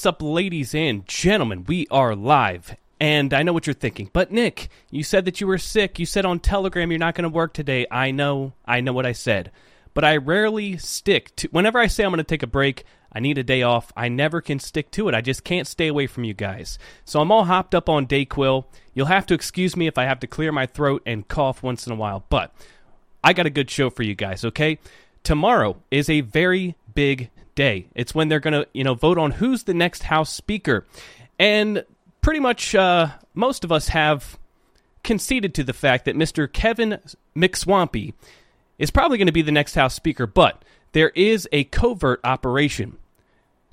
What's up, ladies and gentlemen? We are live. And I know what you're thinking. But, Nick, you said that you were sick. You said on Telegram you're not going to work today. I know. I know what I said. But I rarely stick to. Whenever I say I'm going to take a break, I need a day off. I never can stick to it. I just can't stay away from you guys. So I'm all hopped up on Dayquil. You'll have to excuse me if I have to clear my throat and cough once in a while. But I got a good show for you guys, okay? Tomorrow is a very big day. It's when they're going to, you know, vote on who's the next House Speaker. And pretty much uh, most of us have conceded to the fact that Mr. Kevin McSwampy is probably going to be the next House Speaker, but there is a covert operation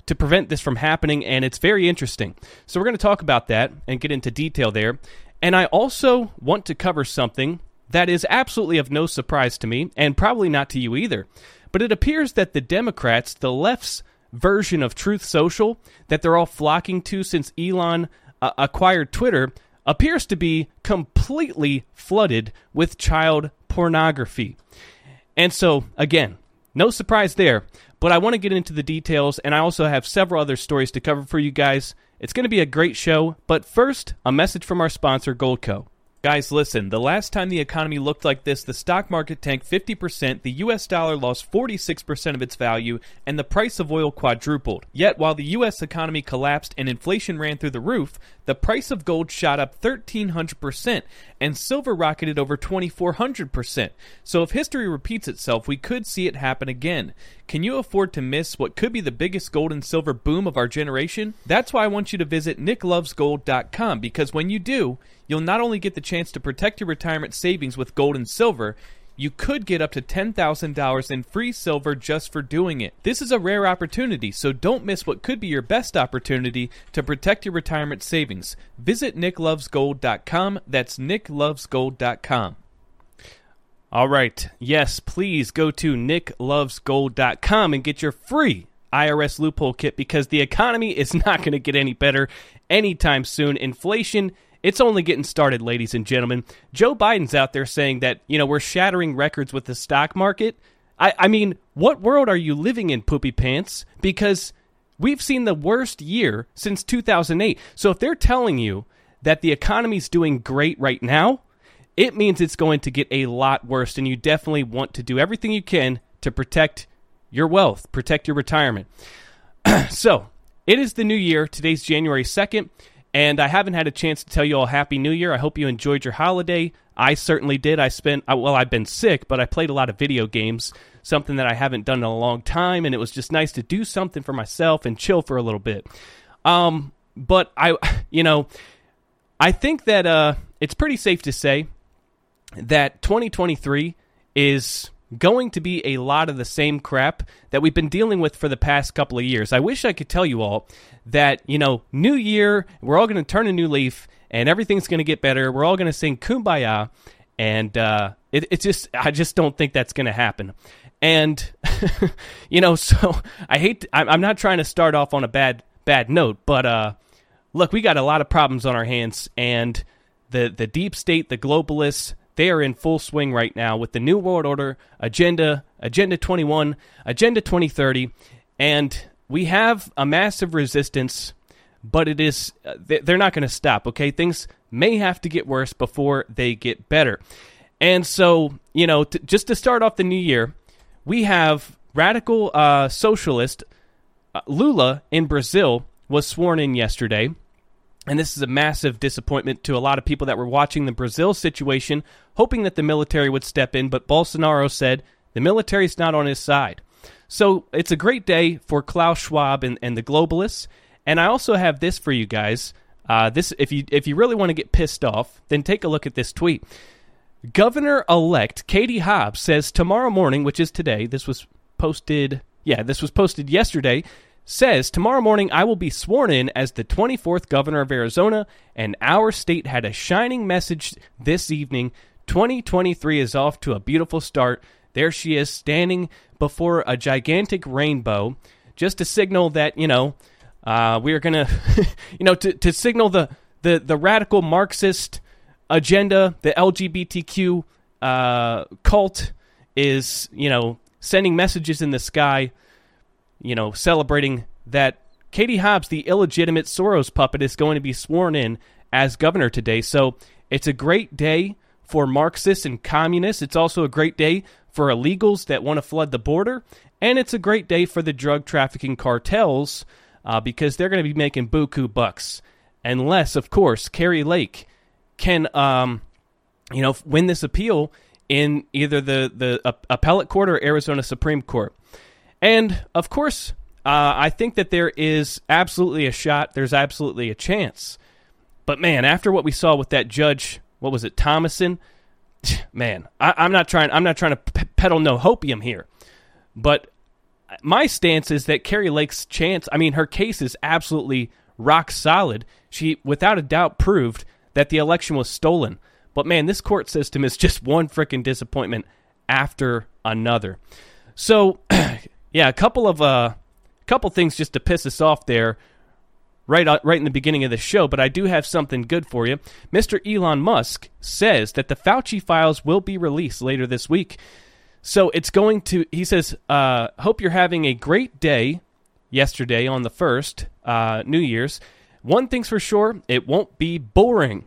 to prevent this from happening, and it's very interesting. So we're going to talk about that and get into detail there. And I also want to cover something that is absolutely of no surprise to me, and probably not to you either. But it appears that the Democrats, the left's version of Truth Social, that they're all flocking to since Elon uh, acquired Twitter, appears to be completely flooded with child pornography. And so, again, no surprise there, but I want to get into the details, and I also have several other stories to cover for you guys. It's going to be a great show, but first, a message from our sponsor, Goldco. Guys, listen, the last time the economy looked like this, the stock market tanked 50%, the US dollar lost 46% of its value, and the price of oil quadrupled. Yet, while the US economy collapsed and inflation ran through the roof, the price of gold shot up 1300%, and silver rocketed over 2400%. So, if history repeats itself, we could see it happen again. Can you afford to miss what could be the biggest gold and silver boom of our generation? That's why I want you to visit nicklovesgold.com because when you do, you'll not only get the chance to protect your retirement savings with gold and silver, you could get up to $10,000 in free silver just for doing it. This is a rare opportunity, so don't miss what could be your best opportunity to protect your retirement savings. Visit nicklovesgold.com. That's nicklovesgold.com. All right. Yes, please go to nicklovesgold.com and get your free IRS loophole kit because the economy is not going to get any better anytime soon. Inflation it's only getting started, ladies and gentlemen. Joe Biden's out there saying that, you know, we're shattering records with the stock market. I, I mean, what world are you living in, poopy pants? Because we've seen the worst year since 2008. So if they're telling you that the economy's doing great right now, it means it's going to get a lot worse. And you definitely want to do everything you can to protect your wealth, protect your retirement. so it is the new year. Today's January 2nd. And I haven't had a chance to tell you all Happy New Year. I hope you enjoyed your holiday. I certainly did. I spent, well, I've been sick, but I played a lot of video games, something that I haven't done in a long time. And it was just nice to do something for myself and chill for a little bit. Um, but I, you know, I think that uh, it's pretty safe to say that 2023 is going to be a lot of the same crap that we've been dealing with for the past couple of years. I wish I could tell you all that, you know, new year, we're all going to turn a new leaf and everything's going to get better. We're all going to sing kumbaya. And uh, it, it's just, I just don't think that's going to happen. And, you know, so I hate, to, I'm not trying to start off on a bad, bad note, but uh, look, we got a lot of problems on our hands. And the, the deep state, the globalists, they are in full swing right now with the New World Order agenda, Agenda 21, Agenda 2030, and we have a massive resistance, but it is uh, they're not going to stop. Okay, things may have to get worse before they get better, and so you know, t- just to start off the new year, we have radical uh, socialist uh, Lula in Brazil was sworn in yesterday. And this is a massive disappointment to a lot of people that were watching the Brazil situation, hoping that the military would step in, but Bolsonaro said the military's not on his side. So it's a great day for Klaus Schwab and, and the globalists. And I also have this for you guys. Uh, this, if you if you really want to get pissed off, then take a look at this tweet. Governor-elect Katie Hobbs says tomorrow morning, which is today. This was posted. Yeah, this was posted yesterday says tomorrow morning I will be sworn in as the 24th governor of Arizona, and our state had a shining message this evening. 2023 is off to a beautiful start. There she is standing before a gigantic rainbow, just to signal that you know uh, we are gonna, you know, to, to signal the, the the radical Marxist agenda, the LGBTQ uh, cult is you know sending messages in the sky you know, celebrating that Katie Hobbs, the illegitimate Soros puppet, is going to be sworn in as governor today. So it's a great day for Marxists and communists. It's also a great day for illegals that want to flood the border. And it's a great day for the drug trafficking cartels uh, because they're going to be making buku bucks. Unless, of course, Kari Lake can, um, you know, win this appeal in either the, the uh, appellate court or Arizona Supreme Court. And, of course, uh, I think that there is absolutely a shot. There's absolutely a chance. But, man, after what we saw with that judge, what was it, Thomason? Man, I, am not trying. I'm not trying to peddle no hopium here, but my stance is that Kari Lake's chance, I mean, her case is absolutely rock solid. She, without a doubt, proved that the election was stolen. But man, this court system is just one freaking disappointment after another. So, yeah, a couple of uh, couple things just to piss us off there, right uh, right in the beginning of the show. But I do have something good for you. Mr. Elon Musk says that the Fauci files will be released later this week. So it's going to, he says, uh, hope you're having a great day yesterday on the 1st, uh, New Year's. One thing's for sure, it won't be boring.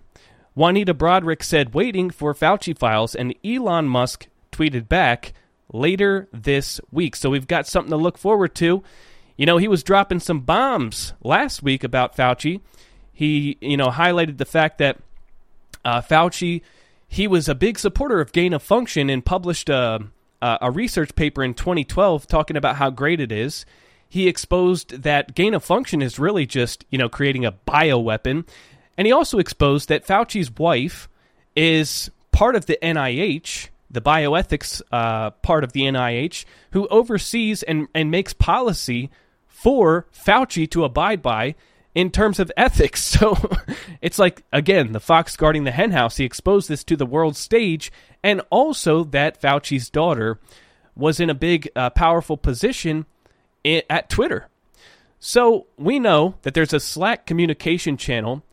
Juanita Broaddrick said, waiting for Fauci files, and Elon Musk tweeted back later this week. So we've got something to look forward to. You know, he was dropping some bombs last week about Fauci. He, you know, highlighted the fact that uh, Fauci, he was a big supporter of gain of function and published a, a research paper in 2012 talking about how great it is. He exposed that gain of function is really just, you know, creating a bioweapon. And he also exposed that Fauci's wife is part of the NIH, the bioethics uh, part of the NIH, who oversees and, and makes policy for Fauci to abide by in terms of ethics. So it's like, again, the fox guarding the henhouse. He exposed this to the world stage, and also that Fauci's daughter was in a big, uh, powerful position at Twitter. So we know that there's a Slack communication channel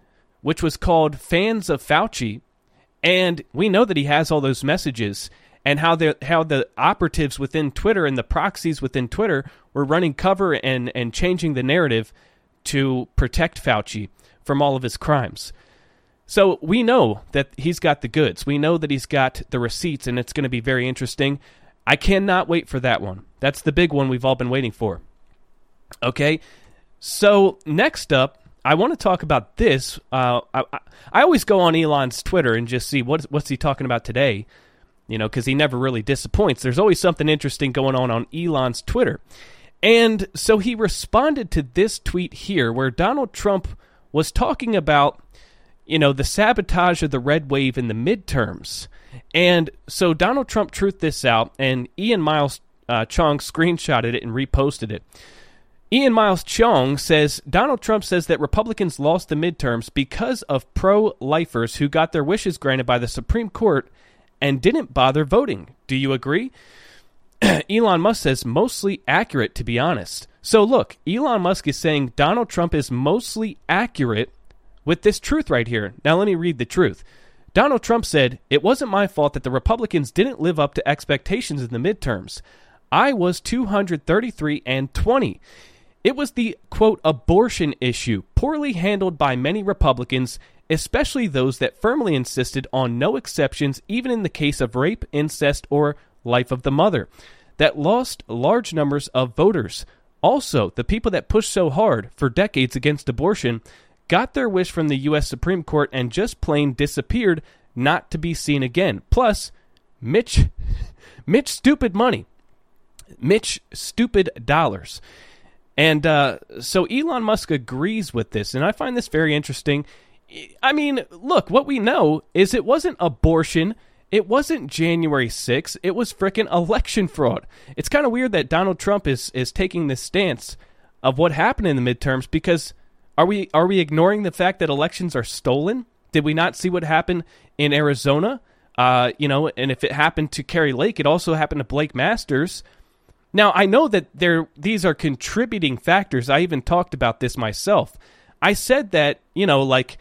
which was called Fans of Fauci, and we know that he has all those messages and how the how the operatives within Twitter and the proxies within Twitter were running cover and and changing the narrative to protect Fauci from all of his crimes. So we know that he's got the goods. We know that he's got the receipts, and it's going to be very interesting. I cannot wait for that one. That's the big one we've all been waiting for. Okay, so next up, I want to talk about this. Uh, I, I, always go on Elon's Twitter and just see what's what's he talking about today. You know, because he never really disappoints. There's always something interesting going on on Elon's Twitter. And so he responded to this tweet here where Donald Trump was talking about, you know, the sabotage of the red wave in the midterms. And so Donald Trump truthed this out, and Ian Miles uh, Cheong screenshotted it and reposted it. Ian Miles Cheong says Donald Trump says that Republicans lost the midterms because of pro lifers who got their wishes granted by the Supreme Court and didn't bother voting. Do you agree? Elon Musk says mostly accurate, to be honest. So look, Elon Musk is saying Donald Trump is mostly accurate with this truth right here. Now let me read the truth. Donald Trump said, It wasn't my fault that the Republicans didn't live up to expectations in the midterms. I was 233 and 20. It was the quote abortion issue, poorly handled by many Republicans, especially those that firmly insisted on no exceptions, even in the case of rape, incest, or life of the mother, that lost large numbers of voters. Also, the people that pushed so hard for decades against abortion got their wish from the U.S. Supreme Court and just plain disappeared, not to be seen again. Plus, Mitch, Mitch stupid money, Mitch stupid dollars. And uh, so Elon Musk agrees with this, and I find this very interesting. I mean, look, what we know is it wasn't abortion it wasn't January 6th. It was frickin' election fraud. It's kind of weird that Donald Trump is is taking this stance of what happened in the midterms because are we are we ignoring the fact that elections are stolen? Did we not see what happened in Arizona? Uh, you know, and if it happened to Kari Lake, it also happened to Blake Masters. Now, I know that there these are contributing factors. I even talked about this myself. I said that, you know, like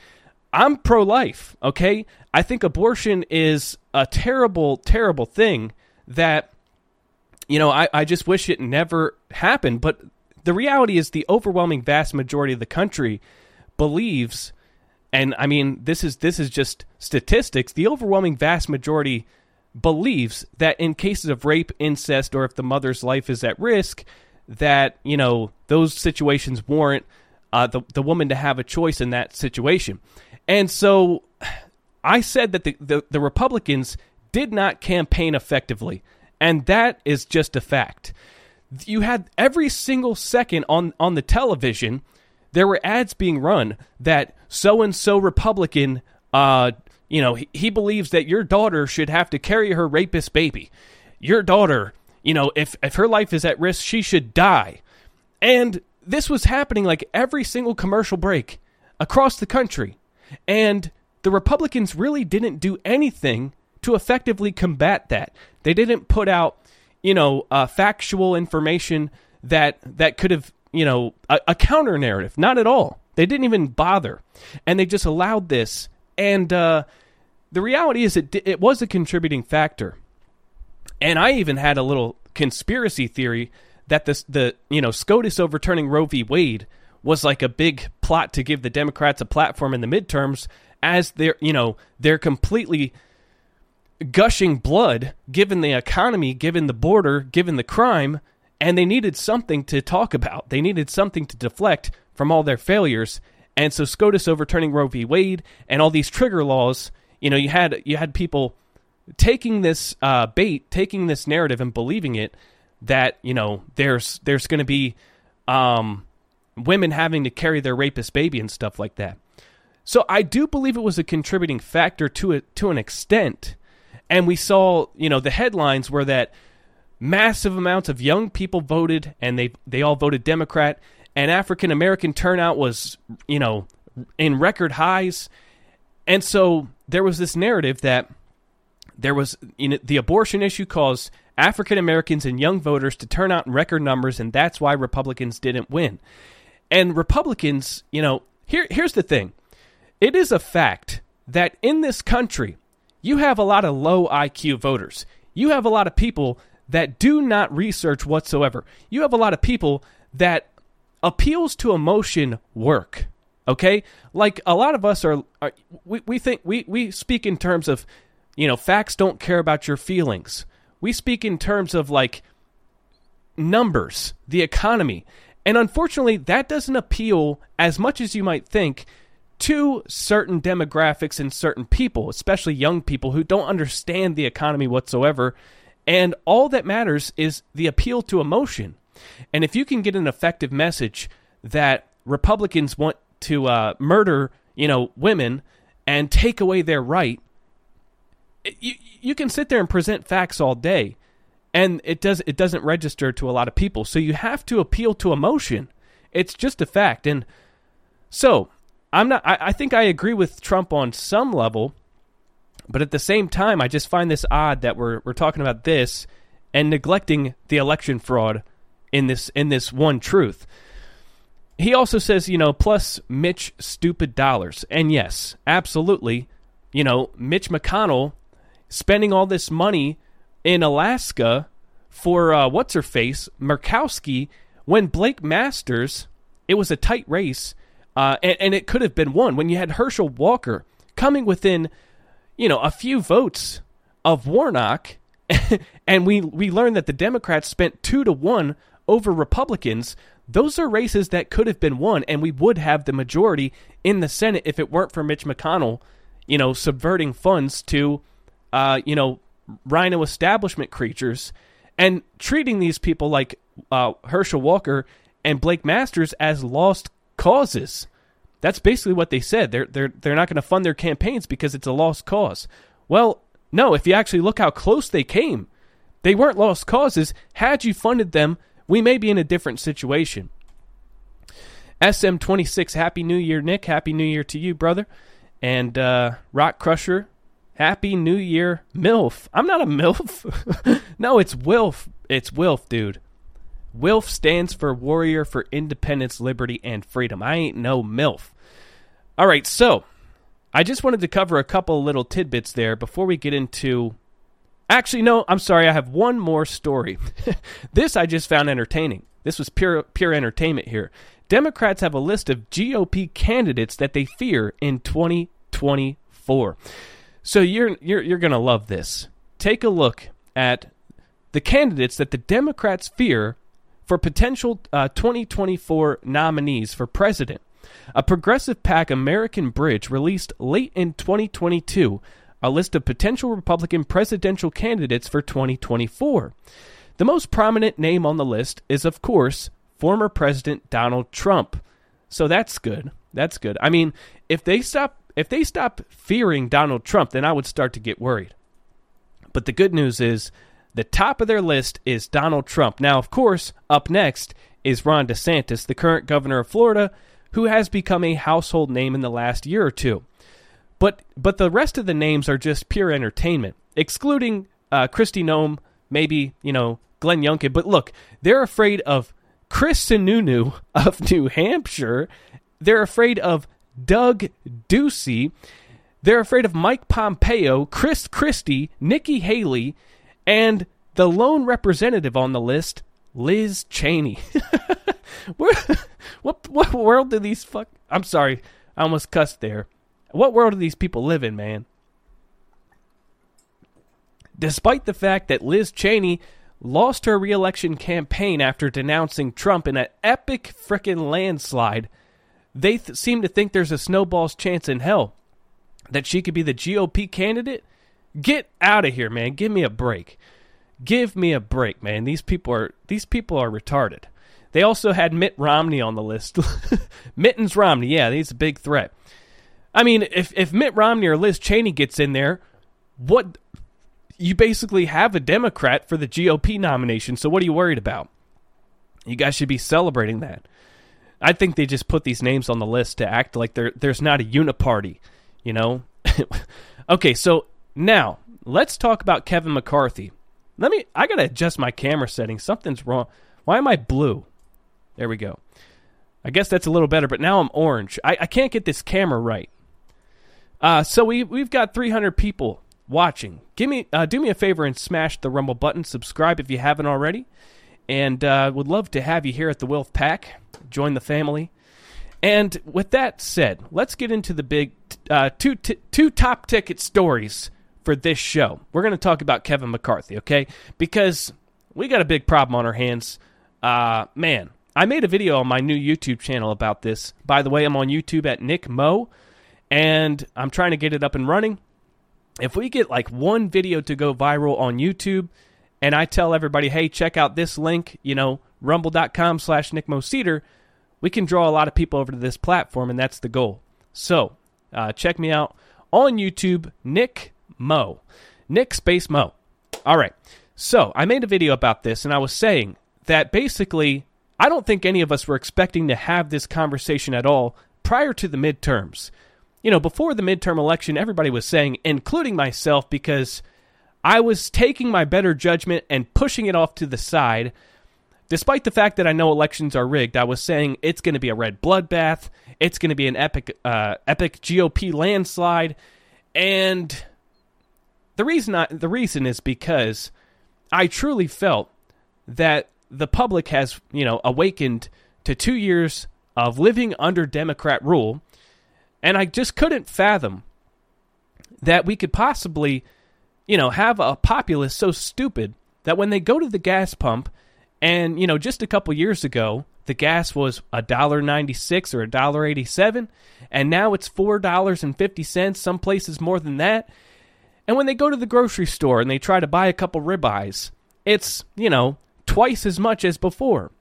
I'm pro life, okay? I think abortion is a terrible, terrible thing that, you know, I, I just wish it never happened. But the reality is the overwhelming vast majority of the country believes and I mean this is this is just statistics. The overwhelming vast majority believes that in cases of rape, incest, or if the mother's life is at risk, that you know those situations warrant uh, the the woman to have a choice in that situation. And so, I said that the, the, the Republicans did not campaign effectively, and that is just a fact. You had every single second on on the television there were ads being run that so and so Republican, uh, you know, he, he believes that your daughter should have to carry her rapist baby. Your daughter, you know, if if her life is at risk, she should die. And this was happening like every single commercial break across the country. And the Republicans really didn't do anything to effectively combat that. They didn't put out, you know, uh, factual information that that could have you know, a, a counter narrative. Not at all. They didn't even bother, and they just allowed this. And uh, the reality is, it it was a contributing factor. And I even had a little conspiracy theory that this the you know SCOTUS overturning Roe v. Wade was like a big plot to give the Democrats a platform in the midterms as they're you know they're completely gushing blood given the economy, given the border, given the crime and they needed something to talk about. They needed something to deflect from all their failures. And so SCOTUS overturning Roe v. Wade and all these trigger laws, you know, you had you had people taking this uh, bait, taking this narrative and believing it that you know there's there's going to be um, women having to carry their rapist baby and stuff like that. So I do believe it was a contributing factor to it to an extent. And we saw, you know, the headlines were that massive amounts of young people voted and they they all voted Democrat and African American turnout was you know in record highs and so there was this narrative that there was you know, the abortion issue caused African Americans and young voters to turn out in record numbers and that's why Republicans didn't win. And Republicans, you know, here here's the thing. It is a fact that in this country you have a lot of low IQ voters. You have a lot of people that do not research whatsoever. You have a lot of people that appeals to emotion work. Okay? Like a lot of us are, are we, we think we, we speak in terms of, you know, facts don't care about your feelings. We speak in terms of like numbers, the economy. And unfortunately, that doesn't appeal as much as you might think to certain demographics and certain people, especially young people who don't understand the economy whatsoever and all that matters is the appeal to emotion. And if you can get an effective message that Republicans want to uh, murder, you know, women and take away their right, you, you can sit there and present facts all day, and it does it doesn't register to a lot of people. So you have to appeal to emotion. It's just a fact, and so I'm not. I, I think I agree with Trump on some level but at the same time, I just find this odd that we're we're talking about this and neglecting the election fraud in this in this one truth. He also says, you know, plus Mitch stupid dollars. And yes, absolutely, you know, Mitch McConnell spending all this money in Alaska for uh, what's her face, Murkowski, when Blake Masters, it was a tight race, uh, and, and it could have been won when you had Herschel Walker coming within you know, a few votes of Warnock, and we we learned that the Democrats spent two to one over Republicans. Those are races that could have been won, and we would have the majority in the Senate if it weren't for Mitch McConnell, you know, subverting funds to, uh, you know, rhino establishment creatures and treating these people like uh, Herschel Walker and Blake Masters as lost causes. That's basically what they said. They're they're they're not going to fund their campaigns because it's a lost cause. Well, no, if you actually look how close they came, they weren't lost causes. Had you funded them, we may be in a different situation. SM26, Happy New Year, Nick. Happy New Year to you, brother. And uh, Rock Crusher, Happy New Year, MILF. I'm not a MILF. no, it's WILF. It's WILF, dude. WILF stands for Warrior for Independence, Liberty, and Freedom. I ain't no MILF. All right, so I just wanted to cover a couple little tidbits there before we get into. Actually, no, I'm sorry. I have one more story. this I just found entertaining. This was pure pure entertainment here. Democrats have a list of GOP candidates that they fear in 2024. So you're you're you're going to love this. Take a look at the candidates that the Democrats fear for potential uh, 2024 nominees for president. A progressive pack American Bridge released late in 2022 a list of potential Republican presidential candidates for 2024. The most prominent name on the list is, of course, former President Donald Trump. So that's good. That's good. I mean, if they stop if they stop fearing Donald Trump, then I would start to get worried. But the good news is the top of their list is Donald Trump. Now, of course, up next is Ron DeSantis, the current governor of Florida, who has become a household name in the last year or two. But but the rest of the names are just pure entertainment, excluding uh, Kristi Noem, maybe you know Glenn Youngkin. But look, they're afraid of Chris Sununu of New Hampshire. They're afraid of Doug Ducey. They're afraid of Mike Pompeo, Chris Christie, Nikki Haley, and the lone representative on the list, Liz Cheney. What what world do these fuck? I'm sorry, I almost cussed there. What world do these people live in, man? Despite the fact that Liz Cheney lost her reelection campaign after denouncing Trump in an epic frickin' landslide, they th- seem to think there's a snowball's chance in hell that she could be the GOP candidate. Get out of here, man. Give me a break. Give me a break, man. These people are these people are retarded. They also had Mitt Romney on the list. Mittens Romney, yeah, he's a big threat. I mean, if if Mitt Romney or Liz Cheney gets in there, what you basically have a Democrat for the GOP nomination. So what are you worried about? You guys should be celebrating that. I think they just put these names on the list to act like there there's not a uniparty, you know? okay, so now let's talk about Kevin McCarthy. Let me I gotta adjust my camera settings. Something's wrong. Why am I blue? There we go. I guess that's a little better, but now I'm orange. I, I can't get this camera right. Uh, so we we've got 300 people watching. Give me uh, do me a favor and smash the Rumble button. Subscribe if you haven't already, and uh, would love to have you here at the Wilf Pack. Join the family. And with that said, let's get into the big uh, two t- two top ticket stories for this show. We're going to talk about Kevin McCarthy, okay? Because we got a big problem on our hands. Uh, man, I made a video on my new YouTube channel about this. By the way, I'm on YouTube at Nick Mo and I'm trying to get it up and running. If we get like one video to go viral on YouTube, and I tell everybody, hey, check out this link, you know, rumble.com slash Nick Cedar, we can draw a lot of people over to this platform, and that's the goal. So uh, check me out on YouTube, Nick Mo. Nick Space Mo. All right. So I made a video about this, and I was saying that basically, I don't think any of us were expecting to have this conversation at all prior to the midterms you know, before the midterm election, everybody was saying, including myself, because I was taking my better judgment and pushing it off to the side. Despite the fact that I know elections are rigged, I was saying it's going to be a red bloodbath. It's going to be an epic, uh, epic GOP landslide, and the reason I, the reason is because I truly felt that the public has, you know, awakened to two years of living under Democrat rule and I just couldn't fathom that we could possibly, you know, have a populace so stupid that when they go to the gas pump, and you know, just a couple years ago, the gas was a dollar ninety six or a dollar eighty seven, and now it's four dollars and fifty cents. Some places more than that. And when they go to the grocery store and they try to buy a couple ribeyes, it's you know twice as much as before.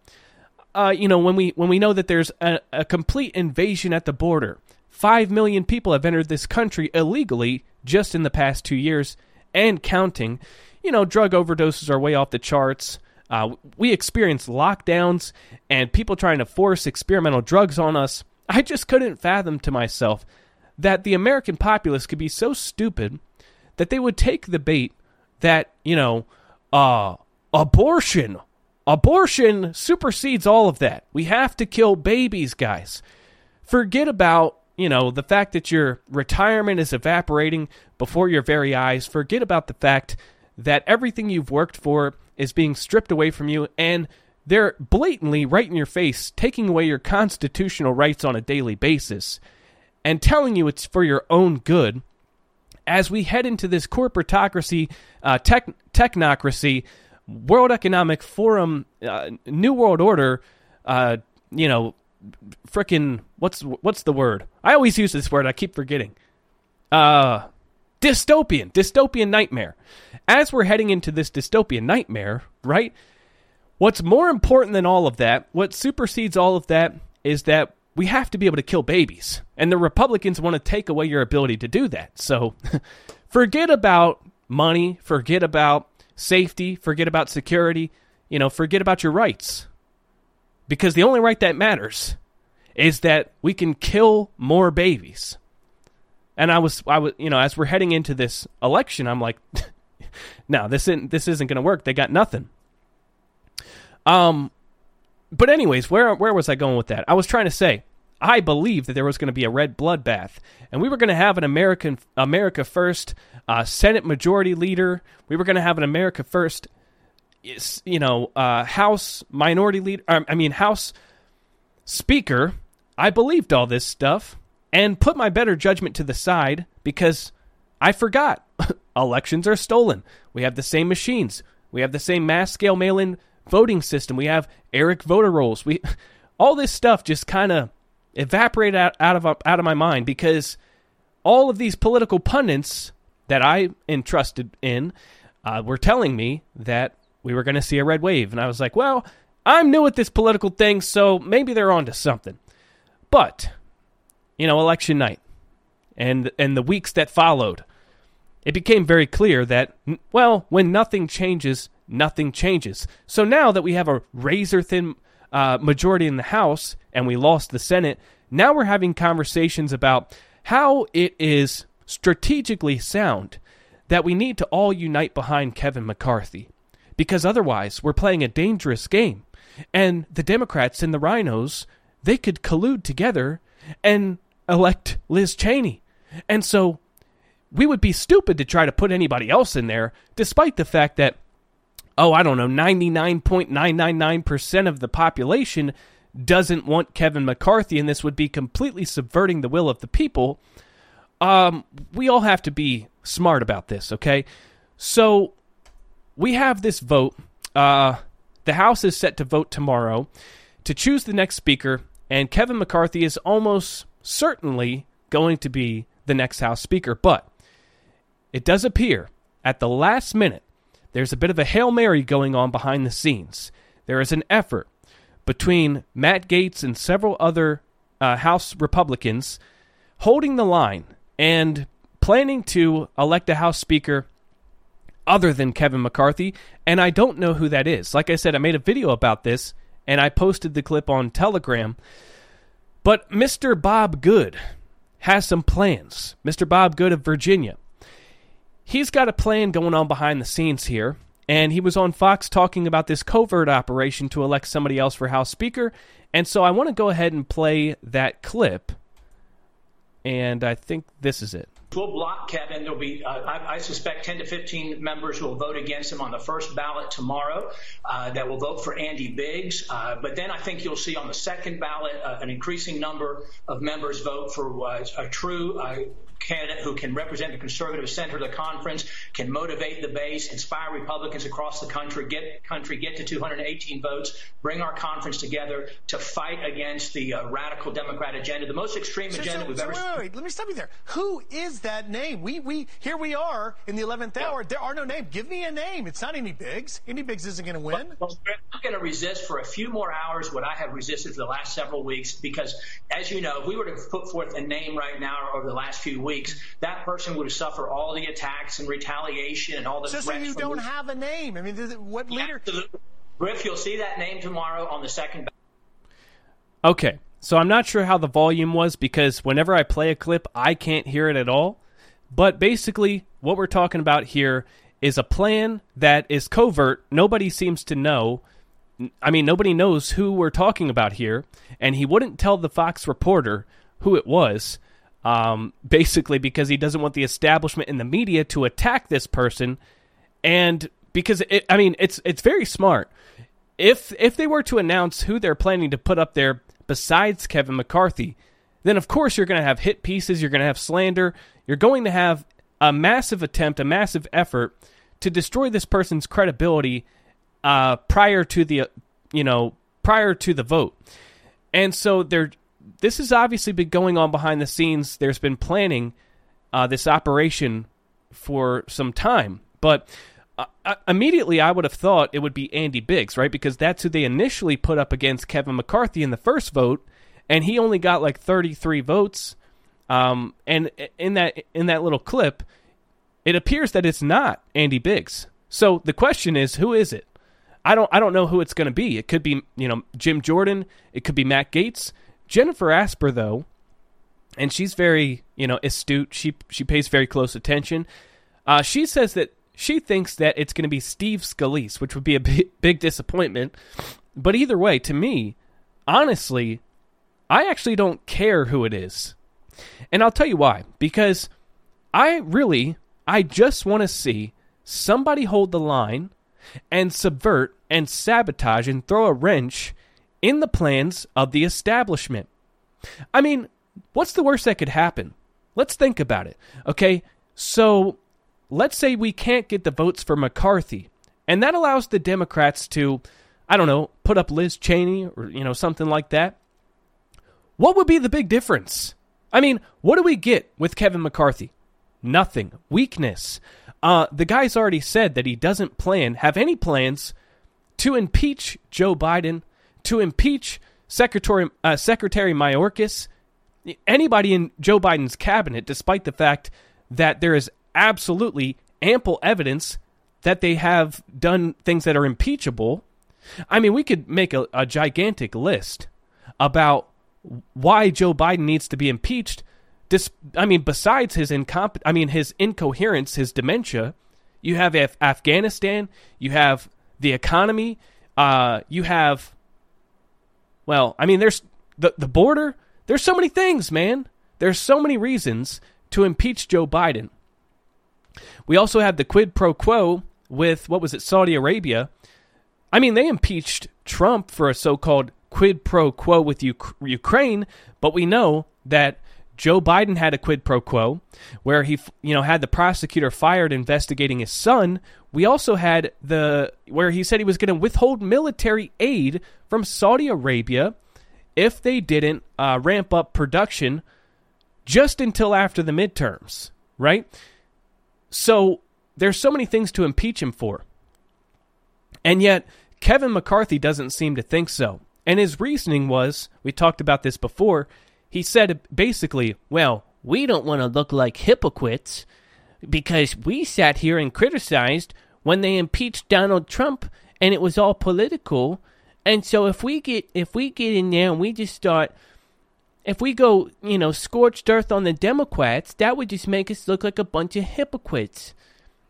Uh, you know when we when we know that there's a, a complete invasion at the border 5 million people have entered this country illegally just in the past two years and counting. You know, drug overdoses are way off the charts. Uh, we experience lockdowns and people trying to force experimental drugs on us. I just couldn't fathom to myself that the American populace could be so stupid that they would take the bait that, you know, uh, abortion. Abortion supersedes all of that. We have to kill babies, guys. Forget about you know, the fact that your retirement is evaporating before your very eyes, forget about the fact that everything you've worked for is being stripped away from you and they're blatantly right in your face taking away your constitutional rights on a daily basis and telling you it's for your own good. As we head into this corporatocracy, uh, tech, technocracy, World Economic Forum, uh, New World Order, uh, you know, freaking what's what's the word? I always use this word. I keep forgetting. Uh, dystopian, dystopian nightmare. As we're heading into this dystopian nightmare, right? What's more important than all of that, what supersedes all of that, is that we have to be able to kill babies. And the Republicans want to take away your ability to do that. So forget about money, forget about safety, forget about security, you know, forget about your rights. Because the only right that matters is that we can kill more babies. And I was I was you know, as we're heading into this election, I'm like no, this isn't this isn't going to work. They got nothing. Um but anyways, where where was I going with that? I was trying to say I believe that there was going to be a red bloodbath, and we were going to have an American America First uh, Senate Majority Leader. We were going to have an America First, you know, uh, House Minority Leader. I mean, House Speaker. I believed all this stuff and put my better judgment to the side because I forgot elections are stolen. We have the same machines. We have the same mass scale mail in voting system. We have Eric voter rolls. We all this stuff just kind of evaporated out, out of out of my mind because all of these political pundits that I entrusted in uh, were telling me that we were going to see a red wave, and I was like, well, I'm new at this political thing, so maybe they're onto something. But you know, election night and and the weeks that followed, it became very clear that well, when nothing changes, nothing changes. So now that we have a razor thin uh, majority in the House and we lost the Senate, now we're having conversations about how it is strategically sound that we need to all unite behind Kevin McCarthy. Because otherwise, we're playing a dangerous game. And the Democrats and the rhinos, they could collude together and elect Liz Cheney. And so we would be stupid to try to put anybody else in there, despite the fact that oh, I don't know, 99.999% of the population doesn't want Kevin McCarthy, and this would be completely subverting the will of the people. Um, we all have to be smart about this, okay? So we have this vote. Uh, the House is set to vote tomorrow to choose the next speaker, and Kevin McCarthy is almost certainly going to be the next House Speaker. But it does appear at the last minute there's a bit of a Hail Mary going on behind the scenes. There is an effort between Matt Gaetz and several other uh, House Republicans holding the line and planning to elect a House Speaker other than Kevin McCarthy, and I don't know who that is. Like I said, I made a video about this and I posted the clip on Telegram. But Mr. Bob Good has some plans. Mr. Bob Good of Virginia he's got a plan going on behind the scenes here. And he was on Fox talking about this covert operation to elect somebody else for House Speaker. And so I want to go ahead and play that clip. And I think this is it. We'll block Kevin. There'll be, uh, I, I, suspect, 10 to 15 members who will vote against him on the first ballot tomorrow uh, that will vote for Andy Biggs. Uh, but then I think you'll see on the second ballot uh, an increasing number of members vote for uh, a true uh, candidate who can represent the conservative center of the conference, can motivate the base, inspire Republicans across the country, get country get to 218 votes, bring our conference together to fight against the uh, radical Democrat agenda, the most extreme so, agenda so, we've so ever seen. Wait, wait, let me stop you there. Who is that name? We we here we are in the 11th hour. There are no names. Give me a name. It's not Andy Biggs. Andy Biggs isn't going to win. Well, I'm not going to resist for a few more hours what I have resisted for the last several weeks because, as you know, if we were to put forth a name right now or over the last few weeks, that person would suffer all the attacks and retaliation and all the. So, so you don't have a name. I mean, what leader? Absolutely. Griff, you'll see that name tomorrow on the second. Okay, so I'm not sure how the volume was because whenever I play a clip, I can't hear it at all. But basically, what we're talking about here is a plan that is covert. Nobody seems to know. I mean, nobody knows who we're talking about here, and he wouldn't tell the Fox reporter who it was, um, basically because he doesn't want the establishment and the media to attack this person, and because it, I mean, it's it's very smart. if if they were to announce who they're planning to put up there besides Kevin McCarthy, then of course you're going to have hit pieces, you're going to have slander, you're going to have a massive attempt, a massive effort to destroy this person's credibility uh, prior to the you know prior to the vote. And so there this has obviously been going on behind the scenes. There's been planning uh, this operation for some time, but uh, immediately I would have thought it would be Andy Biggs, right? Because that's who they initially put up against Kevin McCarthy in the first vote, and he only got like 33 votes. Um, and in that in that little clip, it appears that it's not Andy Biggs. So the question is, who is it? I don't I don't know who it's going to be. It could be you know Jim Jordan. It could be Matt Gaetz. Jennifer Asper though, and she's very you know astute. She she pays very close attention. Uh, she says that she thinks that it's going to be Steve Scalise, which would be a big, big disappointment. But either way, to me, honestly, I actually don't care who it is. And I'll tell you why. Because I really, I just want to see somebody hold the line and subvert and sabotage and throw a wrench in the plans of the establishment. I mean, what's the worst that could happen? Let's think about it. Okay, so let's say we can't get the votes for McCarthy, and that allows the Democrats to, I don't know, put up Liz Cheney or, you know, something like that. What would be the big difference? I mean, what do we get with Kevin McCarthy? Nothing. Weakness. Uh, the guy's already said that he doesn't plan, have any plans to impeach Joe Biden, to impeach Secretary uh, Secretary Mayorkas, anybody in Joe Biden's cabinet, despite the fact that there is absolutely ample evidence that they have done things that are impeachable. I mean, we could make a, a gigantic list about why Joe Biden needs to be impeached. Dis- I mean, besides his incomp- I mean his incoherence, his dementia, you have Af- Afghanistan, you have the economy, uh, you have, well, I mean, there's the the border. There's so many things, man. There's so many reasons to impeach Joe Biden. We also have the quid pro quo with, what was it, Saudi Arabia. I mean, they impeached Trump for a so called quid pro quo with U- Ukraine, but we know that Joe Biden had a quid pro quo where he, you know, had the prosecutor fired investigating his son. We also had the where he said he was going to withhold military aid from Saudi Arabia if they didn't uh, ramp up production just until after the midterms, right? So there's so many things to impeach him for. And yet, Kevin McCarthy doesn't seem to think so. And his reasoning was we talked about this before. He said basically, well, we don't want to look like hypocrites because we sat here and criticized when they impeached Donald Trump and it was all political. And so if we get if we get in there and we just start if we go, you know, scorched earth on the Democrats, that would just make us look like a bunch of hypocrites.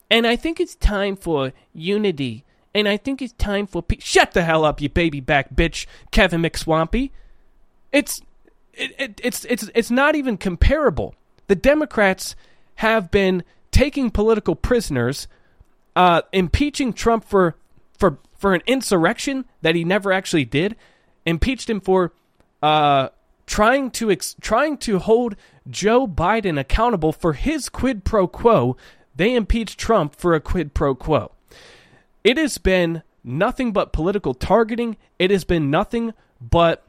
And I think it's time for unity. And I think it's time for pe- shut the hell up, you baby back bitch, Kevin McSwampy. It's it, it, it's it's it's not even comparable. The Democrats have been taking political prisoners, uh, impeaching Trump for for for an insurrection that he never actually did, impeached him for uh, trying to ex- trying to hold Joe Biden accountable for his quid pro quo, they impeached Trump for a quid pro quo. It has been nothing but political targeting. It has been nothing but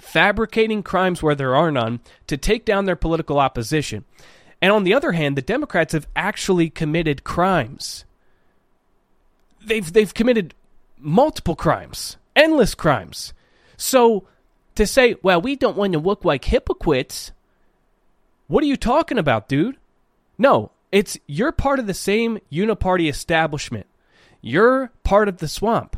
fabricating crimes where there are none to take down their political opposition. And on the other hand, the Democrats have actually committed crimes. They've they've committed multiple crimes, endless crimes. So to say, well, we don't want to look like hypocrites. What are you talking about, dude? No, it's you're part of the same uniparty establishment. You're part of the swamp.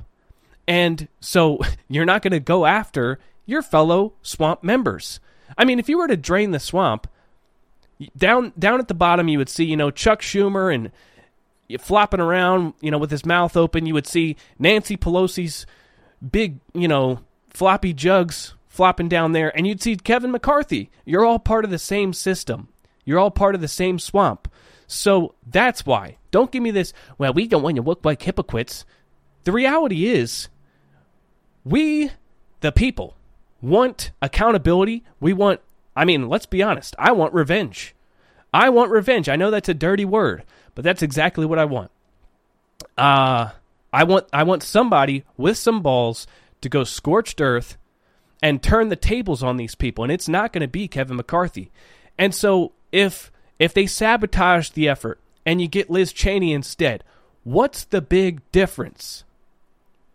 And so you're not going to go after your fellow swamp members. I mean, if you were to drain the swamp, down down at the bottom you would see, you know, Chuck Schumer and flopping around, you know, with his mouth open, you would see Nancy Pelosi's big, you know, floppy jugs flopping down there, and you'd see Kevin McCarthy. You're all part of the same system. You're all part of the same swamp. So that's why. Don't give me this, well, we don't want to look like hypocrites. The reality is, we, the people, want accountability. We want, I mean, let's be honest, I want revenge. I want revenge. I know that's a dirty word, but that's exactly what I want. Uh, I want I want somebody with some balls to go scorched earth and turn the tables on these people, and it's not going to be Kevin McCarthy. And so if if they sabotage the effort and you get Liz Cheney instead, what's the big difference?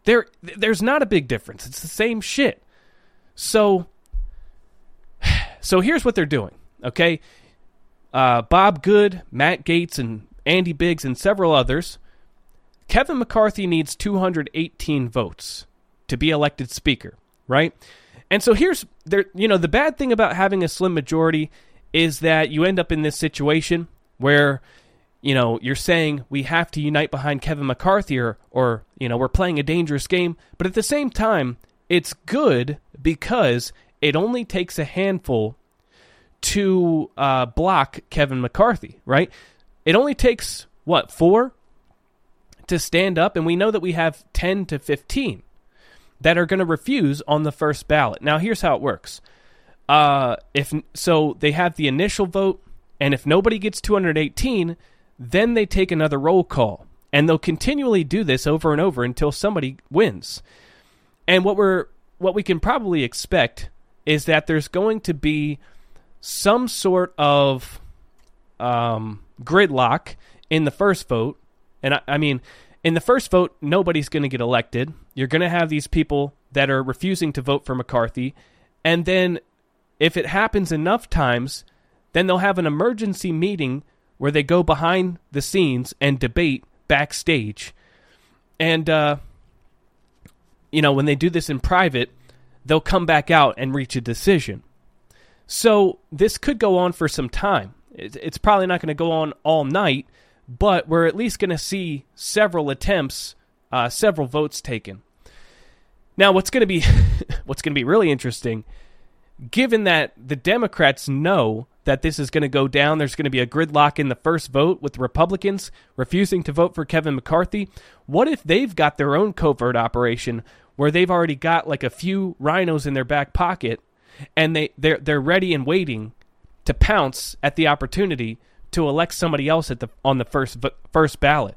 There there's not a big difference. It's the same shit. So so here's what they're doing. Okay, uh, Bob Good, Matt Gaetz, and Andy Biggs, and several others. Kevin McCarthy needs 218 votes to be elected Speaker, right? And so here's there. You know, the bad thing about having a slim majority is that you end up in this situation where you know you're saying we have to unite behind Kevin McCarthy or, or you know we're playing a dangerous game, but at the same time it's good because it only takes a handful to uh, block Kevin McCarthy, right? It only takes what four to stand up, and we know that we have ten to fifteen that are going to refuse on the first ballot. Now, here's how it works. Uh, if so, they have the initial vote, and if nobody gets 218, then they take another roll call, and they'll continually do this over and over until somebody wins. And what we're what we can probably expect is that there's going to be some sort of um, gridlock in the first vote, and I, I mean, in the first vote, nobody's going to get elected. You're going to have these people that are refusing to vote for McCarthy, and then if it happens enough times, then they'll have an emergency meeting where they go behind the scenes and debate backstage. And, uh, you know, when they do this in private, they'll come back out and reach a decision. So this could go on for some time. It's probably not going to go on all night, but we're at least going to see several attempts, uh, several votes taken. Now, what's going to be what's going to be really interesting, given that the Democrats know that this is going to go down, there's going to be a gridlock in the first vote with Republicans refusing to vote for Kevin McCarthy. What if they've got their own covert operation where they've already got like a few RINOs in their back pocket and they they're they're ready and waiting to pounce at the opportunity to elect somebody else at the on the first first ballot.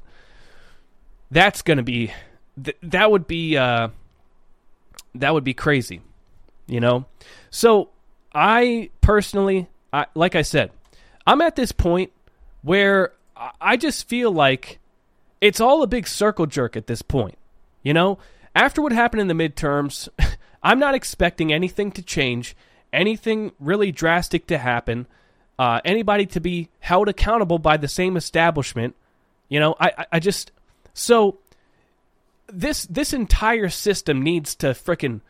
That's going to be th- that would be uh, that would be crazy, you know. So I personally, I, like I said, I'm at this point where I just feel like it's all a big circle jerk at this point. You know, after what happened in the midterms, I'm not expecting anything to change, anything really drastic to happen, uh, anybody to be held accountable by the same establishment. You know, I, I just so this this entire system needs to fricking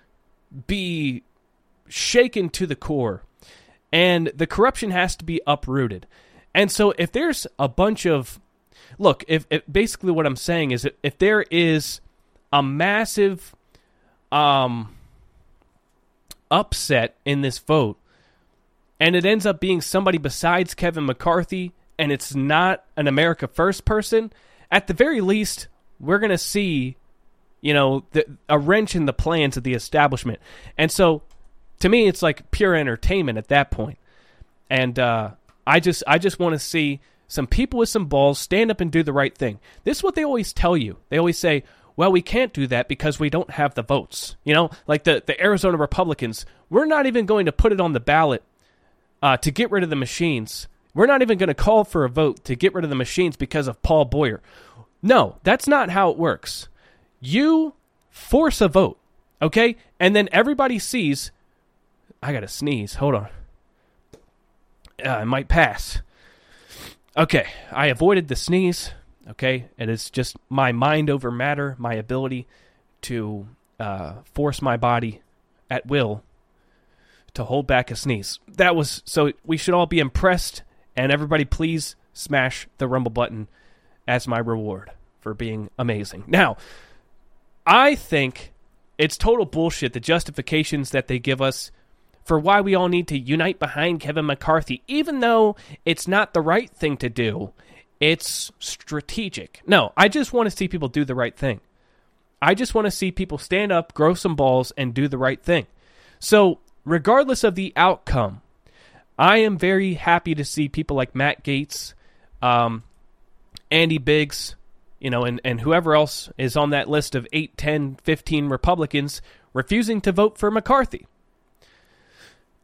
be shaken to the core, and the corruption has to be uprooted. And so, if there's a bunch of look, if, if basically what I'm saying is, if there is a massive um upset in this vote, and it ends up being somebody besides Kevin McCarthy, and it's not an America First person, at the very least, we're going to see, you know, the, a wrench in the plans of the establishment. And so, to me, it's like pure entertainment at that point. And uh, I just, I just want to see some people with some balls stand up and do the right thing. This is what they always tell you. They always say, well, we can't do that because we don't have the votes. You know, like the, the Arizona Republicans, we're not even going to put it on the ballot uh, to get rid of the machines. We're not even going to call for a vote to get rid of the machines because of Paul Boyer. No, that's not how it works. You force a vote, okay? And then everybody sees. I got to sneeze. Hold on. Uh, I might pass. Okay, I avoided the sneeze. Okay, and it is just my mind over matter, my ability to uh, force my body at will to hold back a sneeze. That was so we should all be impressed, and everybody please smash the rumble button as my reward for being amazing. Now, I think it's total bullshit the justifications that they give us for why we all need to unite behind Kevin McCarthy, even though it's not the right thing to do it's strategic. No, I just want to see people do the right thing. I just want to see people stand up, grow some balls, and do the right thing. So, regardless of the outcome, I am very happy to see people like Matt Gaetz, um, Andy Biggs, you know, and, and whoever else is on that list of 8, 10, 15 Republicans refusing to vote for McCarthy.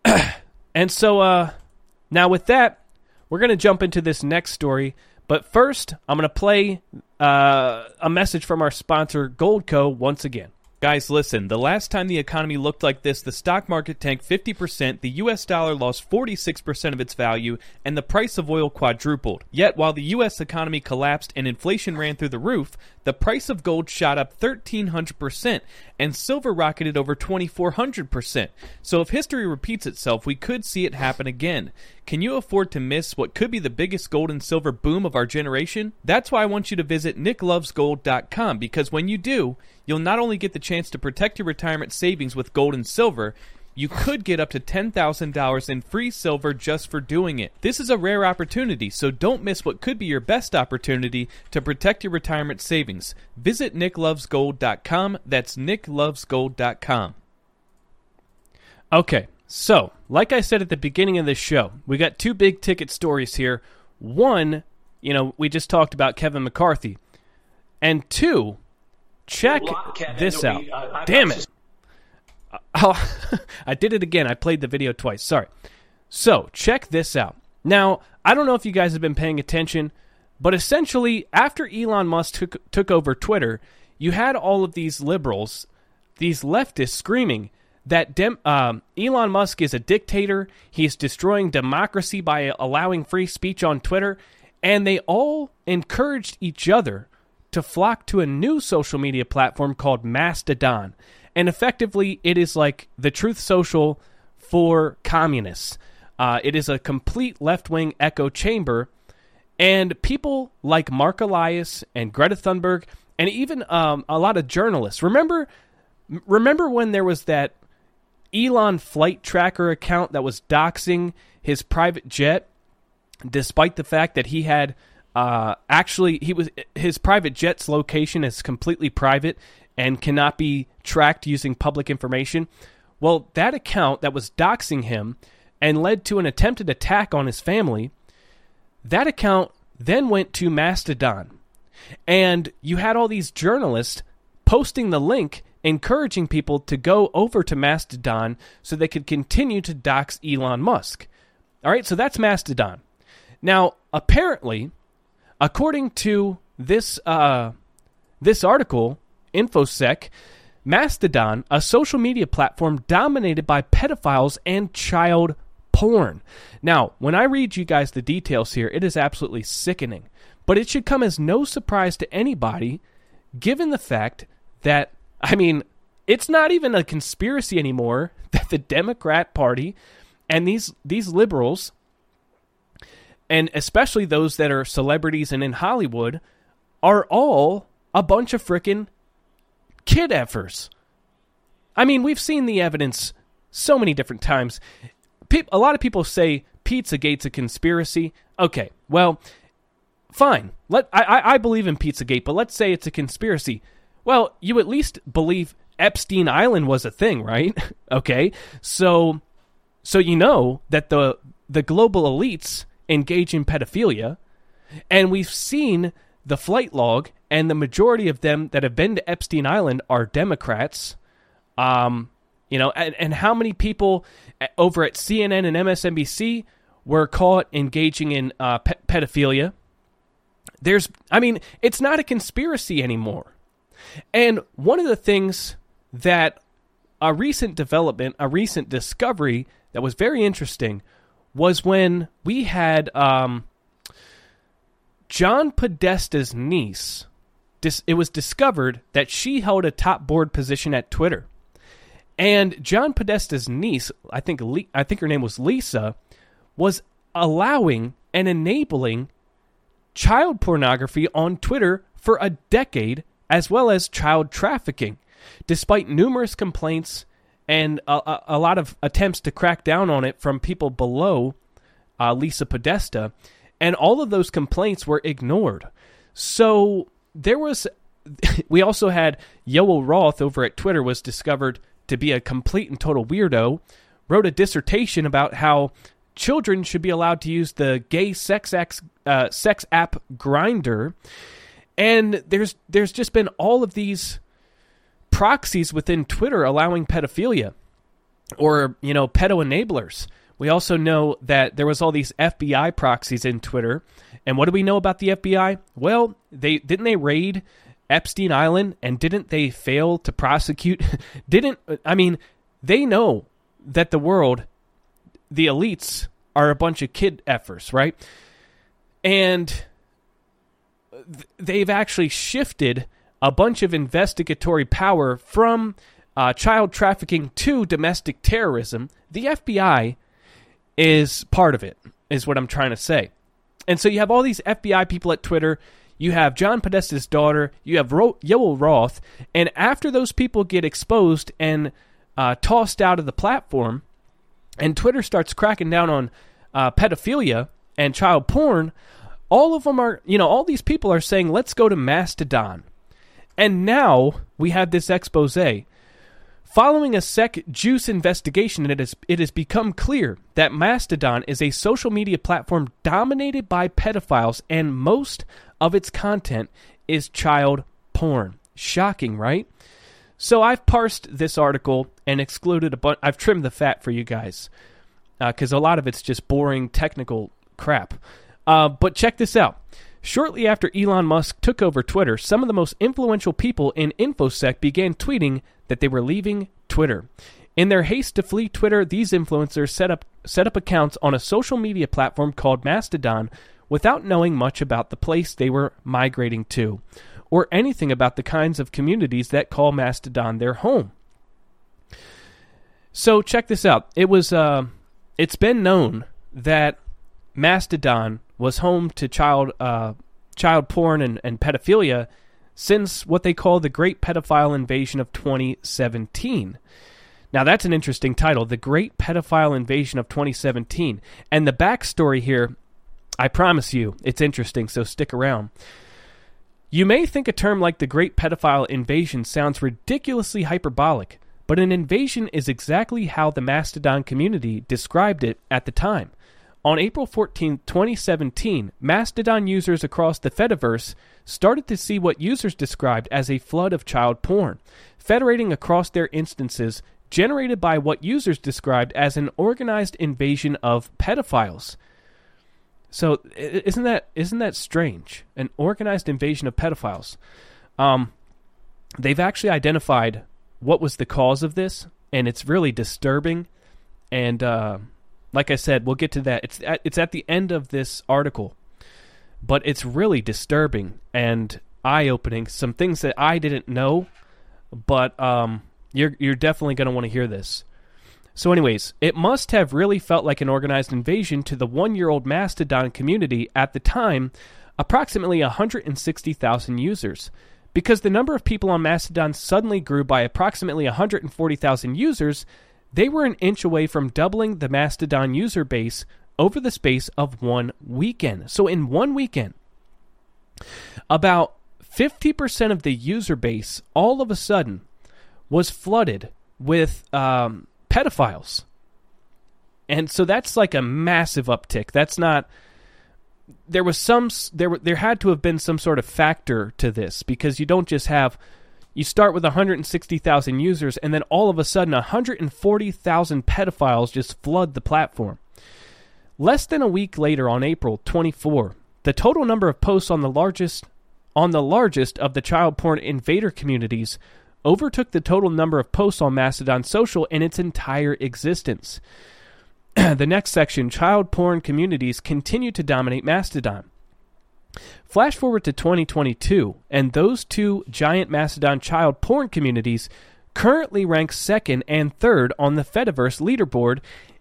and so, uh, now with that, we're going to jump into this next story. But first, I'm going to play uh, a message from our sponsor, Goldco, once again. Guys, listen, the last time the economy looked like this, the stock market tanked 50%, the US dollar lost 46% of its value, and the price of oil quadrupled. Yet, while the US economy collapsed and inflation ran through the roof, the price of gold shot up 1300%, and silver rocketed over 2400%. So, if history repeats itself, we could see it happen again. Can you afford to miss what could be the biggest gold and silver boom of our generation? That's why I want you to visit nicklovesgold.com because when you do, you'll not only get the chance to protect your retirement savings with gold and silver, you could get up to $10,000 in free silver just for doing it. This is a rare opportunity, so don't miss what could be your best opportunity to protect your retirement savings. Visit nicklovesgold.com. That's nicklovesgold.com. Okay, so, like I said at the beginning of this show, we got two big ticket stories here. One, you know, we just talked about Kevin McCarthy. And two, check this out. uh, Damn it. Oh, I did it again. I played the video twice. Sorry. So, check this out. Now, I don't know if you guys have been paying attention, but essentially, after Elon Musk took, took over Twitter, you had all of these liberals, these leftists screaming that Dem- um, Elon Musk is a dictator. He's destroying democracy by allowing free speech on Twitter. And they all encouraged each other to flock to a new social media platform called Mastodon. And effectively, it is like the Truth Social for communists. Uh, it is a complete left wing echo chamber. And people like Marc Elias and Greta Thunberg, and even um, a lot of journalists. Remember, remember when there was that Elon flight tracker account that was doxing his private jet, despite the fact that he had uh, actually he was his private jet's location is completely private and cannot be tracked using public information. Well, that account that was doxing him and led to an attempted attack on his family, that account then went to Mastodon. And you had all these journalists posting the link encouraging people to go over to Mastodon so they could continue to dox Elon Musk. All right, so that's Mastodon. Now, apparently, according to this uh, this article, InfoSec, Mastodon, a social media platform dominated by pedophiles and child porn. Now, when I read you guys the details here, it is absolutely sickening. But it should come as no surprise to anybody, given the fact that I mean, it's not even a conspiracy anymore that the Democrat Party and these these liberals and especially those that are celebrities and in Hollywood are all a bunch of frickin' kid effers. I mean, we've seen the evidence so many different times. a lot of people say Pizzagate's a conspiracy. Okay, well, fine. Let I, I believe in Pizzagate, but let's say it's a conspiracy. Well, you at least believe Epstein Island was a thing, right? okay. So so you know that the the global elites engage in pedophilia and we've seen the flight log and the majority of them that have been to Epstein Island are Democrats. Um, you know, and, and how many people over at CNN and MSNBC were caught engaging in uh, pe- pedophilia? There's, I mean, it's not a conspiracy anymore. And one of the things that a recent development, a recent discovery that was very interesting was when we had um, John Podesta's niece. it was discovered that she held a top board position at Twitter. And John Podesta's niece, I think I think her name was Lisa, was allowing and enabling child pornography on Twitter for a decade as well as child trafficking. Despite numerous complaints and a, a, lot of attempts to crack down on it from people below uh, Lisa Podesta, and all of those complaints were ignored. So there was we also had Yoel Roth over at Twitter was discovered to be a complete and total weirdo. Wrote a dissertation about how children should be allowed to use the gay sex, ex, uh, sex app Grindr, and there's there's just been all of these proxies within Twitter allowing pedophilia or you know pedo enablers. We also know that there was all these FBI proxies in Twitter. And what do we know about the FBI? Well, they didn't they raid Epstein Island and didn't they fail to prosecute didn't I mean, they know that the world the elites are a bunch of kid effers, right? And they've actually shifted a bunch of investigatory power from uh, child trafficking to domestic terrorism. The FBI is part of it, is what I'm trying to say. And so you have all these FBI people at Twitter. You have John Podesta's daughter. You have Ro- Yoel Roth. And after those people get exposed and uh, tossed out of the platform, and Twitter starts cracking down on uh, pedophilia and child porn, all of them are, you know, all these people are saying, let's go to Mastodon. And now we have this expose. Following a Secjuice investigation, it has, it has become clear that Mastodon is a social media platform dominated by pedophiles, and most of its content is child porn. Shocking, right? So I've parsed this article and excluded a bunch. I've trimmed the fat for you guys because uh, a lot of it's just boring technical crap. Uh, but check this out. Shortly after Elon Musk took over Twitter, some of the most influential people in InfoSec began tweeting that they were leaving Twitter. In their haste to flee Twitter, these influencers set up set up accounts on a social media platform called Mastodon without knowing much about the place they were migrating to or anything about the kinds of communities that call Mastodon their home. So check this out. It was uh, it's been known that Mastodon was home to child uh, child porn and, and pedophilia since what they call the Great Pedophile Invasion of 2017. Now, that's an interesting title, The Great Pedophile Invasion of 2017. And the backstory here, I promise you, it's interesting, so stick around. You may think a term like the Great Pedophile Invasion sounds ridiculously hyperbolic, but an invasion is exactly how the Mastodon community described it at the time. On April 14, 2017, Mastodon users across the Fediverse started to see what users described as a flood of child porn, federating across their instances generated by what users described as an organized invasion of pedophiles. So isn't that isn't that strange? An organized invasion of pedophiles. Um, they've actually identified what was the cause of this, and it's really disturbing. And uh, like I said, we'll get to that. It's at, it's at the end of this article, but it's really disturbing and eye opening. Some things that I didn't know, but um, you're you're definitely going to want to hear this. So, anyways, it must have really felt like an organized invasion to the one year old Mastodon community at the time, approximately 160,000 users. Because the number of people on Mastodon suddenly grew by approximately 140,000 users, they were an inch away from doubling the Mastodon user base over the space of one weekend. So, in one weekend, about 50% of the user base all of a sudden was flooded with um, pedophiles. And so that's like a massive uptick. That's not there was some there there had to have been some sort of factor to this because you don't just have you start with 160,000 users, and then all of a sudden, 140,000 pedophiles just flood the platform. Less than a week later, on April 24, the total number of posts on the largest on the largest of the child porn invader communities overtook the total number of posts on Mastodon Social in its entire existence. the next section, child porn communities continue to dominate Mastodon. Flash forward to 2022, and those two giant Mastodon child porn communities currently rank second and third on the Fediverse leaderboard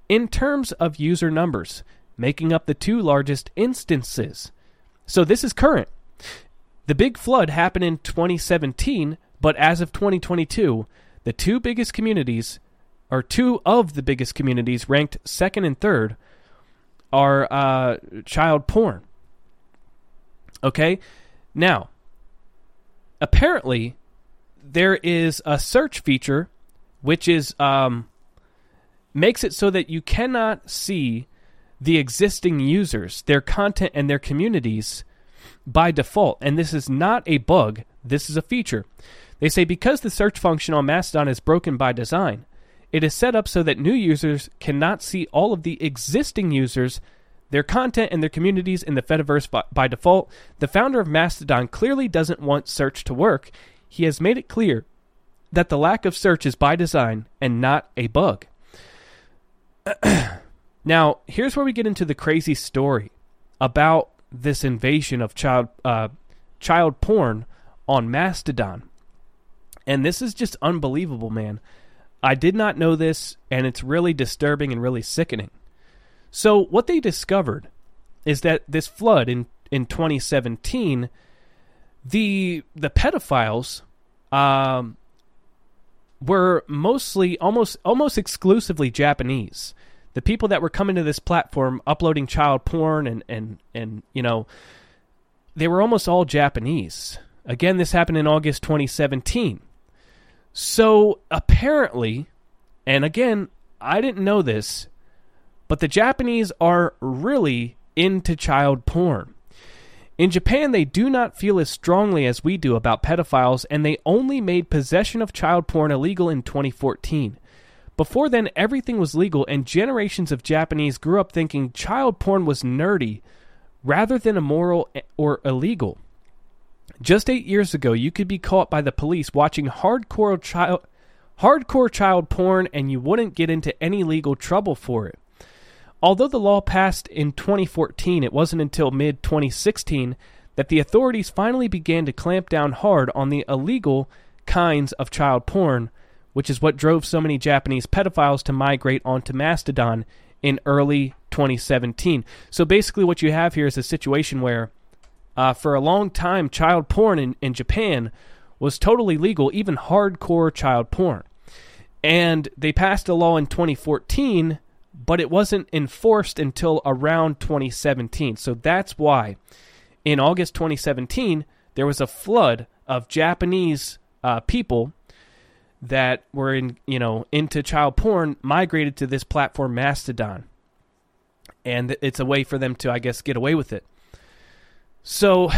in terms of user numbers, making up the two largest instances. So this is current. The big flood happened in 2017, but as of 2022, the two biggest communities, or two of the biggest communities ranked second and third, are uh, child porn. Okay? Now, apparently there is a search feature which is um, makes it so that you cannot see the existing users, their content, and their communities by default. And this is not a bug, this is a feature. They say because the search function on Mastodon is broken by design, it is set up so that new users cannot see all of the existing users, their content, and their communities in the Fediverse by, default. The founder of Mastodon clearly doesn't want search to work. He has made it clear that the lack of search is by design and not a bug. now, here's where we get into the crazy story about this invasion of child uh, child porn on Mastodon. And this is just unbelievable, man. I did not know this, and it's really disturbing and really sickening. So, what they discovered is that this flood in, in 2017, the the pedophiles um, were mostly almost almost exclusively Japanese. The people that were coming to this platform uploading child porn and and and you know they were almost all Japanese. Again, this happened in August 2017. So apparently, and again, I didn't know this, but the Japanese are really into child porn. In Japan, they do not feel as strongly as we do about pedophiles, and they only made possession of child porn illegal in 2014. Before then, everything was legal, and generations of Japanese grew up thinking child porn was nerdy rather than immoral or illegal. Just eight years ago, you could be caught by the police watching hardcore child, hardcore child porn, and you wouldn't get into any legal trouble for it. Although the law passed in 2014, it wasn't until mid 2016 that the authorities finally began to clamp down hard on the illegal kinds of child porn, which is what drove so many Japanese pedophiles to migrate onto Mastodon in early 2017. So basically, what you have here is a situation where, uh, for a long time, child porn in, in Japan was totally legal, even hardcore child porn. And they passed a law in 2014 but it wasn't enforced until around 2017. So that's why in August 2017 there was a flood of Japanese uh, people that were in you know into child porn migrated to this platform Mastodon, and it's a way for them to I guess get away with it. So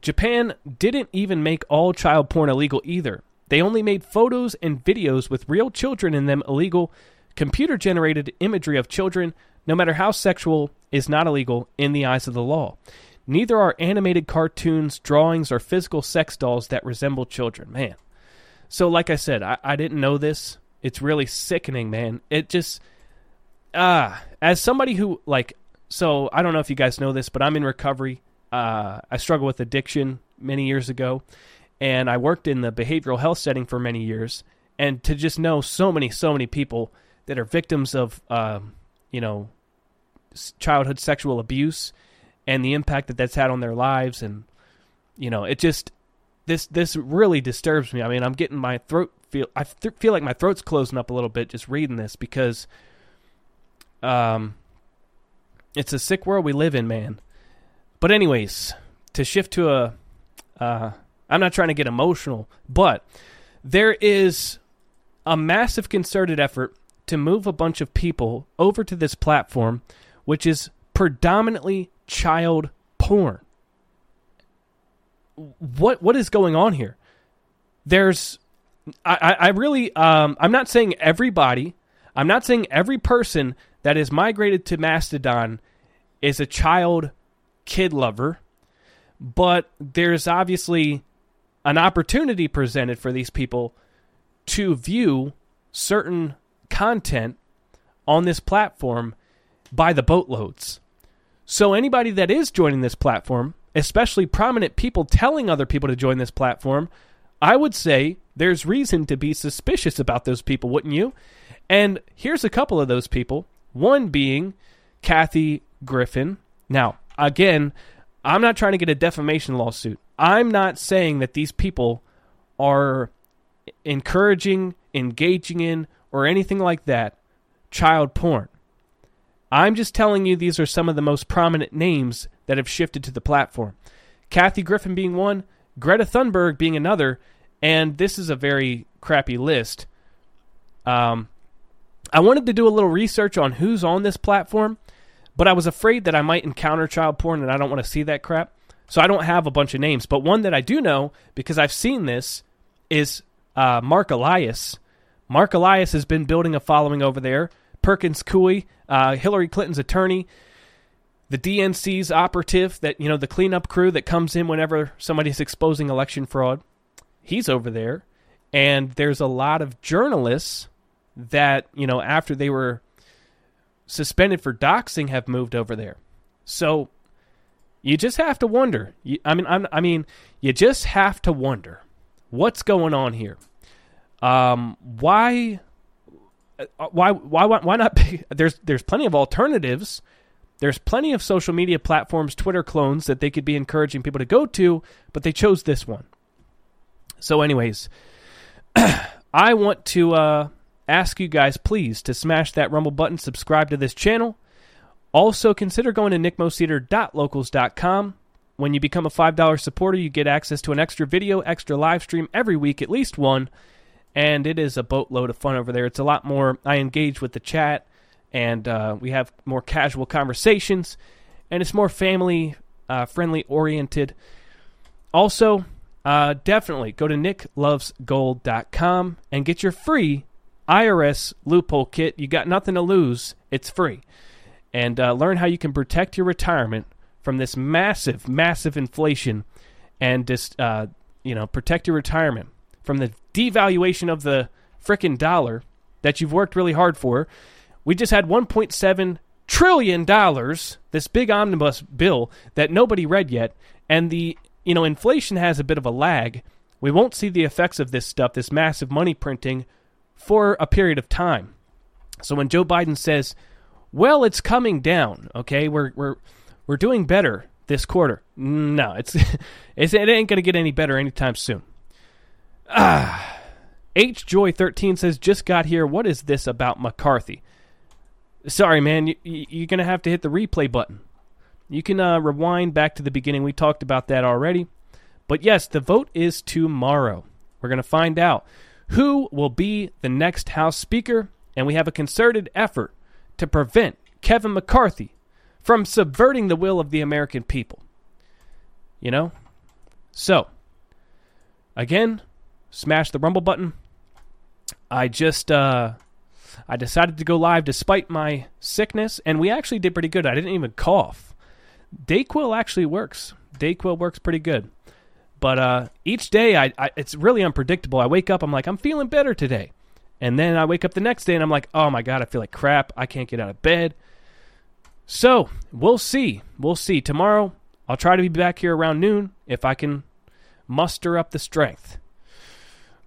Japan didn't even make all child porn illegal either. They only made photos and videos with real children in them illegal Computer generated imagery of children, no matter how sexual, is not illegal in the eyes of the law. Neither are animated cartoons, drawings, or physical sex dolls that resemble children. Man. So, like I said, I, I didn't know this. It's really sickening, man. It just. Ah. Uh, as somebody who, like. So, I don't know if you guys know this, but I'm in recovery. Uh, I struggled with addiction many years ago. And I worked in the behavioral health setting for many years. And to just know so many, so many people that are victims of, um, you know, childhood sexual abuse and the impact that that's had on their lives, and you know, it just this this really disturbs me. I mean, I'm getting my throat feel I th- feel like my throat's closing up a little bit just reading this because, um, it's a sick world we live in, man. But anyways, to shift to a, uh, I'm not trying to get emotional, but there is a massive concerted effort to move a bunch of people over to this platform, which is predominantly child porn. What what is going on here? There's, I, I really, um, I'm not saying everybody, I'm not saying every person that is migrated to Mastodon is a child kid lover, but there's obviously an opportunity presented for these people to view certain content on this platform by the boatloads. So anybody that is joining this platform, especially prominent people telling other people to join this platform, I would say there's reason to be suspicious about those people, wouldn't you? And here's a couple of those people. One being Kathy Griffin. Now, again, I'm not trying to get a defamation lawsuit. I'm not saying that these people are encouraging, engaging in, or anything like that child porn. I'm just telling you these are some of the most prominent names that have shifted to the platform. Kathy Griffin being one, Greta Thunberg being another, and this is a very crappy list. Um, I wanted to do a little research on who's on this platform, but I was afraid that I might encounter child porn, and I don't want to see that crap. So I don't have a bunch of names. But one that I do know, because I've seen this, is uh, Marc Elias. Marc Elias has been building a following over there. Perkins Coie, uh, Hillary Clinton's attorney, the DNC's operative, that you know, the cleanup crew that comes in whenever somebody's exposing election fraud. He's over there, and there's a lot of journalists that you know after they were suspended for doxing have moved over there. So you just have to wonder. I mean, i mean, you just have to wonder what's going on here. Um, why, uh, why, why, why not? there's there's plenty of alternatives. There's plenty of social media platforms, Twitter clones that they could be encouraging people to go to, but they chose this one. So, anyways, I want to uh, ask you guys, please, to smash that Rumble button, subscribe to this channel. Also, consider going to nickmoseder.locals.com. When you become a $5 supporter, you get access to an extra video, extra live stream every week, at least one. And it is a boatload of fun over there. It's a lot more. I engage with the chat, and uh, we have more casual conversations, and it's more family uh, friendly oriented. Also, uh, definitely go to nicklovesgold.com and get your free IRS loophole kit. You got nothing to lose. It's free. And uh, learn how you can protect your retirement from this massive, massive inflation and just, uh, you know, protect your retirement from the devaluation of the frickin' dollar that you've worked really hard for. We just had 1.7 trillion dollars, this big omnibus bill that nobody read yet, and the you know inflation has a bit of a lag. We won't see the effects of this stuff, this massive money printing for a period of time. So when Joe Biden says, "Well, it's coming down," okay, we're we're we're doing better this quarter. No, it's, it's it ain't going to get any better anytime soon. Ah. H Joy 13 says, "Just got here. What is this about McCarthy?" Sorry, man. You, you're going to have to hit the replay button. You can uh, rewind back to the beginning. We talked about that already. But yes, the vote is tomorrow. We're going to find out who will be the next House Speaker, and we have a concerted effort to prevent Kevin McCarthy from subverting the will of the American people. You know? So, again, smash the rumble button. I just uh I decided to go live despite my sickness, and we actually did pretty good. I didn't even cough. Dayquil actually works. Dayquil works pretty good. But uh, each day, I, I, it's really unpredictable. I wake up, I'm like, I'm feeling better today. And then I wake up the next day and I'm like, oh my God, I feel like crap. I can't get out of bed. So we'll see. We'll see. Tomorrow, I'll try to be back here around noon if I can muster up the strength.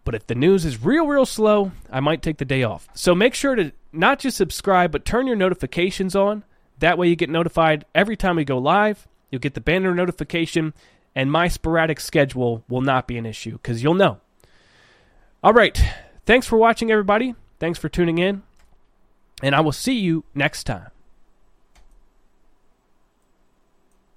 But if the news is real, real slow, I might take the day off. So make sure to not just subscribe, but turn your notifications on. That way you get notified every time we go live. You'll get the banner notification and my sporadic schedule will not be an issue because you'll know. All right. Thanks for watching, everybody. Thanks for tuning in. And I will see you next time.